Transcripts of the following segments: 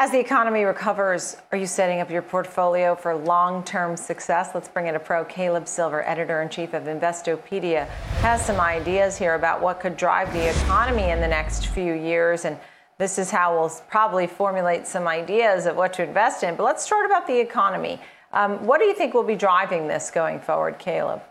As the economy recovers, are you setting up your portfolio for long term success? Let's bring in a pro. Caleb Silver, editor in chief of Investopedia, has some ideas here about what could drive the economy in the next few years. And this is how we'll probably formulate some ideas of what to invest in. But let's start about the economy. Um, what do you think will be driving this going forward, Caleb?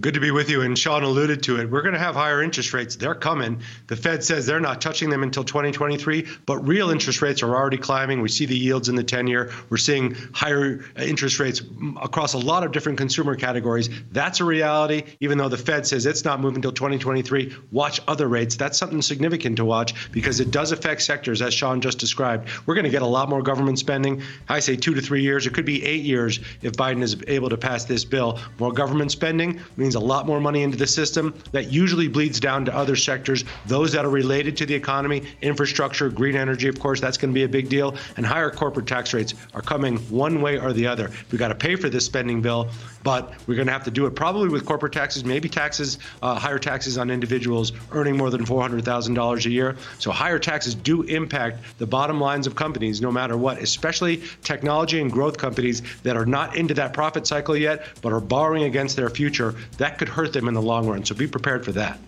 Good to be with you. And Sean alluded to it. We're going to have higher interest rates. They're coming. The Fed says they're not touching them until 2023, but real interest rates are already climbing. We see the yields in the 10 year. We're seeing higher interest rates across a lot of different consumer categories. That's a reality, even though the Fed says it's not moving until 2023. Watch other rates. That's something significant to watch because it does affect sectors, as Sean just described. We're going to get a lot more government spending. I say two to three years. It could be eight years if Biden is able to pass this bill. More government spending means a lot more money into the system. That usually bleeds down to other sectors, those that are related to the economy, infrastructure, green energy, of course, that's going to be a big deal. And higher corporate tax rates are coming one way or the other. We've got to pay for this spending bill, but we're going to have to do it probably with corporate taxes, maybe taxes, uh, higher taxes on individuals earning more than $400,000 a year. So higher taxes do impact the bottom lines of companies no matter what, especially technology and growth companies that are not into that profit cycle yet, but are borrowing against their future. That could hurt them in the long run. So be prepared for that.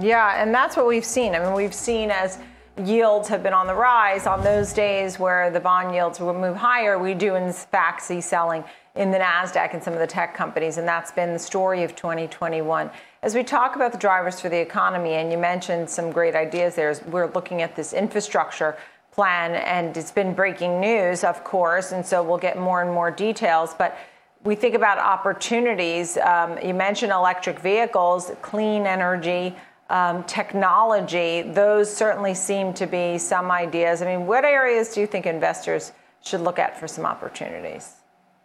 Yeah, and that's what we've seen. I mean, we've seen as yields have been on the rise on those days where the bond yields will move higher, we do in fact see selling in the NASDAQ and some of the tech companies, and that's been the story of 2021. As we talk about the drivers for the economy, and you mentioned some great ideas there, we're looking at this infrastructure plan, and it's been breaking news, of course, and so we'll get more and more details. But we think about opportunities. Um, you mentioned electric vehicles, clean energy, um, technology. Those certainly seem to be some ideas. I mean, what areas do you think investors should look at for some opportunities?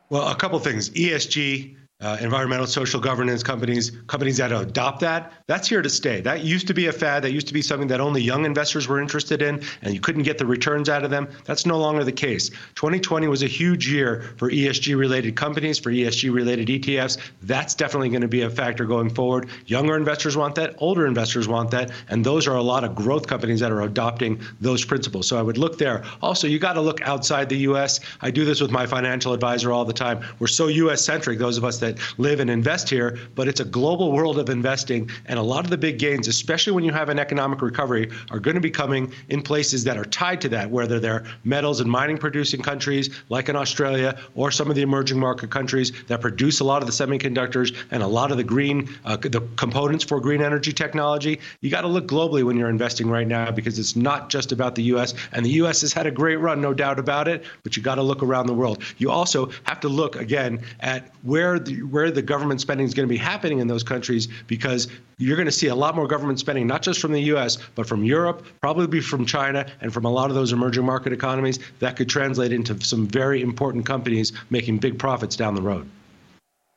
Well, a couple things. ESG, uh, environmental social governance companies, companies that adopt that, that's here to stay. That used to be a fad. That used to be something that only young investors were interested in, and you couldn't get the returns out of them. That's no longer the case. 2020 was a huge year for ESG related companies, for ESG related ETFs. That's definitely going to be a factor going forward. Younger investors want that, older investors want that, and those are a lot of growth companies that are adopting those principles. So I would look there. Also, you got to look outside the U.S. I do this with my financial advisor all the time. We're so U.S. centric, those of us that that live and invest here, but it's a global world of investing. And a lot of the big gains, especially when you have an economic recovery, are going to be coming in places that are tied to that, whether they're metals and mining producing countries like in Australia or some of the emerging market countries that produce a lot of the semiconductors and a lot of the green, uh, the components for green energy technology. You got to look globally when you're investing right now because it's not just about the U.S. And the U.S. has had a great run, no doubt about it, but you got to look around the world. You also have to look again at where the, where the government spending is going to be happening in those countries because you're going to see a lot more government spending, not just from the US, but from Europe, probably from China, and from a lot of those emerging market economies. That could translate into some very important companies making big profits down the road.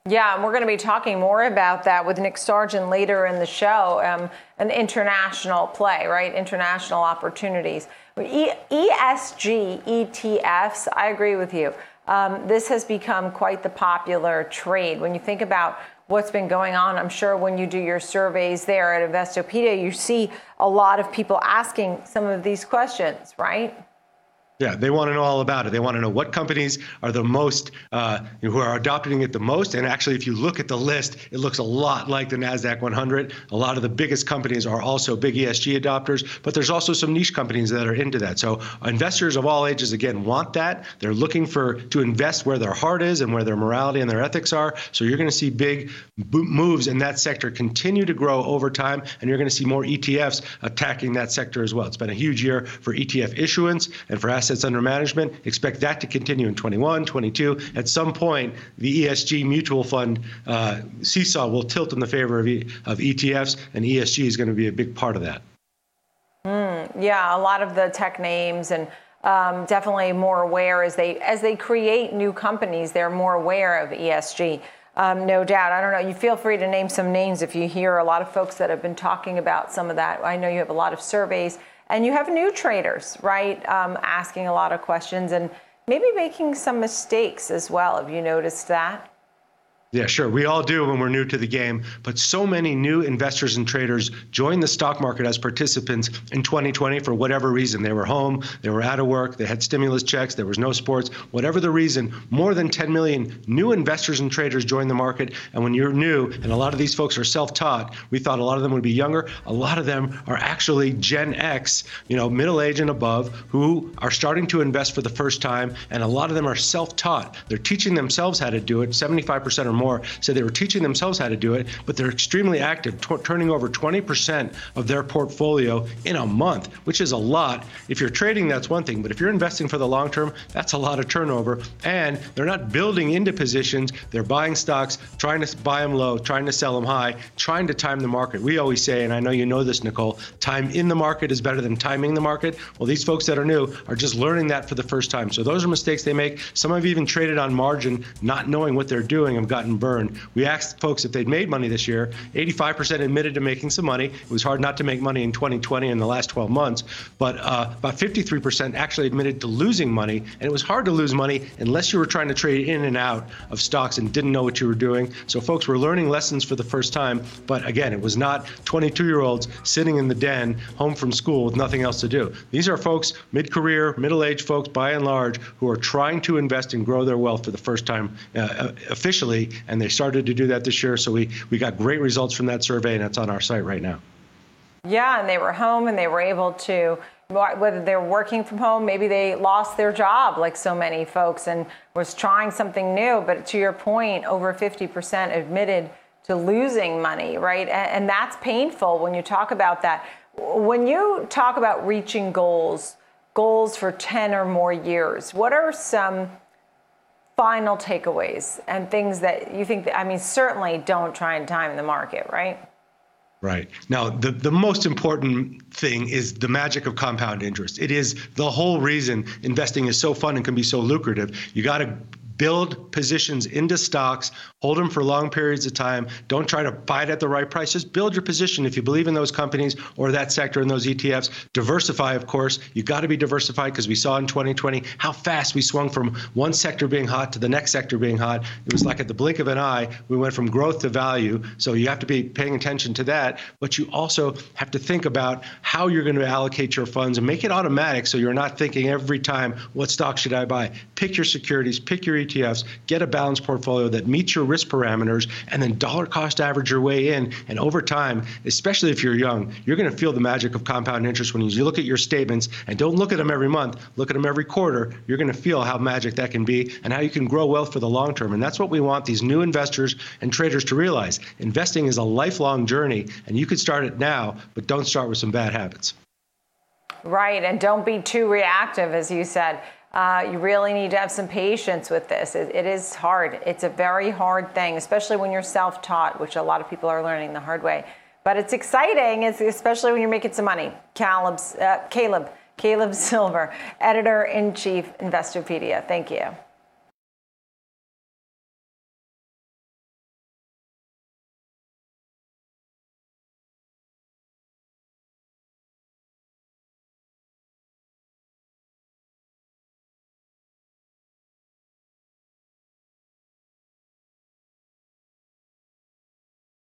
Yeah, and we're going to be talking more about that with Nick Sargent later in the show. Um, an international play, right? International opportunities. E- ESG ETFs, I agree with you um, this has become quite the popular trade. When you think about what's been going on, I'm sure when you do your surveys there at Investopedia, you see a lot of people asking some of these questions, right? Yeah, they want to know all about it. They want to know what companies are the most, uh, who are adopting it the most. And actually, if you look at the list, it looks a lot like the NASDAQ 100. A lot of the biggest companies are also big ESG adopters, but there's also some niche companies that are into that. So investors of all ages, again, want that. They're looking for to invest where their heart is and where their morality and their ethics are. So you're going to see big moves in that sector continue to grow over time, and you're going to see more ETFs attacking that sector as well. It's been a huge year for ETF issuance and for asset assets under management. Expect that to continue in 21, 22. At some point, the ESG mutual fund uh, seesaw will tilt in the favor of, e- of ETFs, and ESG is going to be a big part of that. Mm, yeah, a lot of the tech names and um, definitely more aware as they as they create new companies. They're more aware of ESG. Um, no doubt. I don't know. You feel free to name some names if you hear a lot of folks that have been talking about some of that. I know you have a lot of surveys and you have new traders, right, um, asking a lot of questions and maybe making some mistakes as well. Have you noticed that? Yeah, sure. We all do when we're new to the game. But so many new investors and traders joined the stock market as participants in 2020 for whatever reason. They were home, they were out of work, they had stimulus checks, there was no sports, whatever the reason. More than 10 million new investors and traders joined the market. And when you're new, and a lot of these folks are self taught, we thought a lot of them would be younger. A lot of them are actually Gen X, you know, middle age and above, who are starting to invest for the first time. And a lot of them are self taught. They're teaching themselves how to do it, 75% or more more said they were teaching themselves how to do it, but they're extremely active, t- turning over 20% of their portfolio in a month, which is a lot. If you're trading, that's one thing, but if you're investing for the long term, that's a lot of turnover. And they're not building into positions, they're buying stocks, trying to buy them low, trying to sell them high, trying to time the market. We always say, and I know you know this, Nicole, time in the market is better than timing the market. Well, these folks that are new are just learning that for the first time. So those are mistakes they make. Some have even traded on margin, not knowing what they're doing, have gotten burn. We asked folks if they'd made money this year. 85% admitted to making some money. It was hard not to make money in 2020 in the last 12 months, but uh, about 53% actually admitted to losing money. And it was hard to lose money unless you were trying to trade in and out of stocks and didn't know what you were doing. So folks were learning lessons for the first time. But again, it was not 22 year olds sitting in the den home from school with nothing else to do. These are folks, mid career, middle aged folks by and large, who are trying to invest and grow their wealth for the first time uh, officially and they started to do that this year. So we, we got great results from that survey, and it's on our site right now. Yeah, and they were home and they were able to, whether they're working from home, maybe they lost their job like so many folks and was trying something new. But to your point, over 50% admitted to losing money, right? And, and that's painful when you talk about that. When you talk about reaching goals, goals for 10 or more years, what are some final takeaways and things that you think that, I mean, certainly don't try and time the market, right? Right. Now, the, the most important thing is the magic of compound interest. It is the whole reason investing is so fun and can be so lucrative. You got to build positions into stocks, hold them for long periods of time. Don't try to buy it at the right price. Just build your position if you believe in those companies or that sector in those ETFs. Diversify, of course. You got to be diversified because we saw in 2020 how fast we swung from one sector being hot to the next sector being hot. It was like at the blink of an eye, we went from growth to value. So you have to be paying attention to that. But you also have to think about how you're going to allocate your funds and make it automatic so you're not thinking every time, what stock should I buy? Pick your securities, pick your ETFs, get a balanced portfolio that meets your risk parameters, and then dollar cost average your way in. And over time, especially if you're young, you're going to feel the magic of compound interest when you look at your statements and don't look at them every month, look at them every quarter. You're going to feel how magic that can be and how you can grow wealth for the long term. And that's what we want these new investors and traders to realize. Investing is a lifelong journey, and you could start it now, but don't start with some bad habits. Right, and don't be too reactive, as you said. Uh, you really need to have some patience with this. It, it is hard. It's a very hard thing, especially when you're self taught, which a lot of people are learning the hard way. But it's exciting, it's, especially when you're making some money. Caleb's, uh, Caleb, Caleb Silver, editor in chief, Investopedia. Thank you.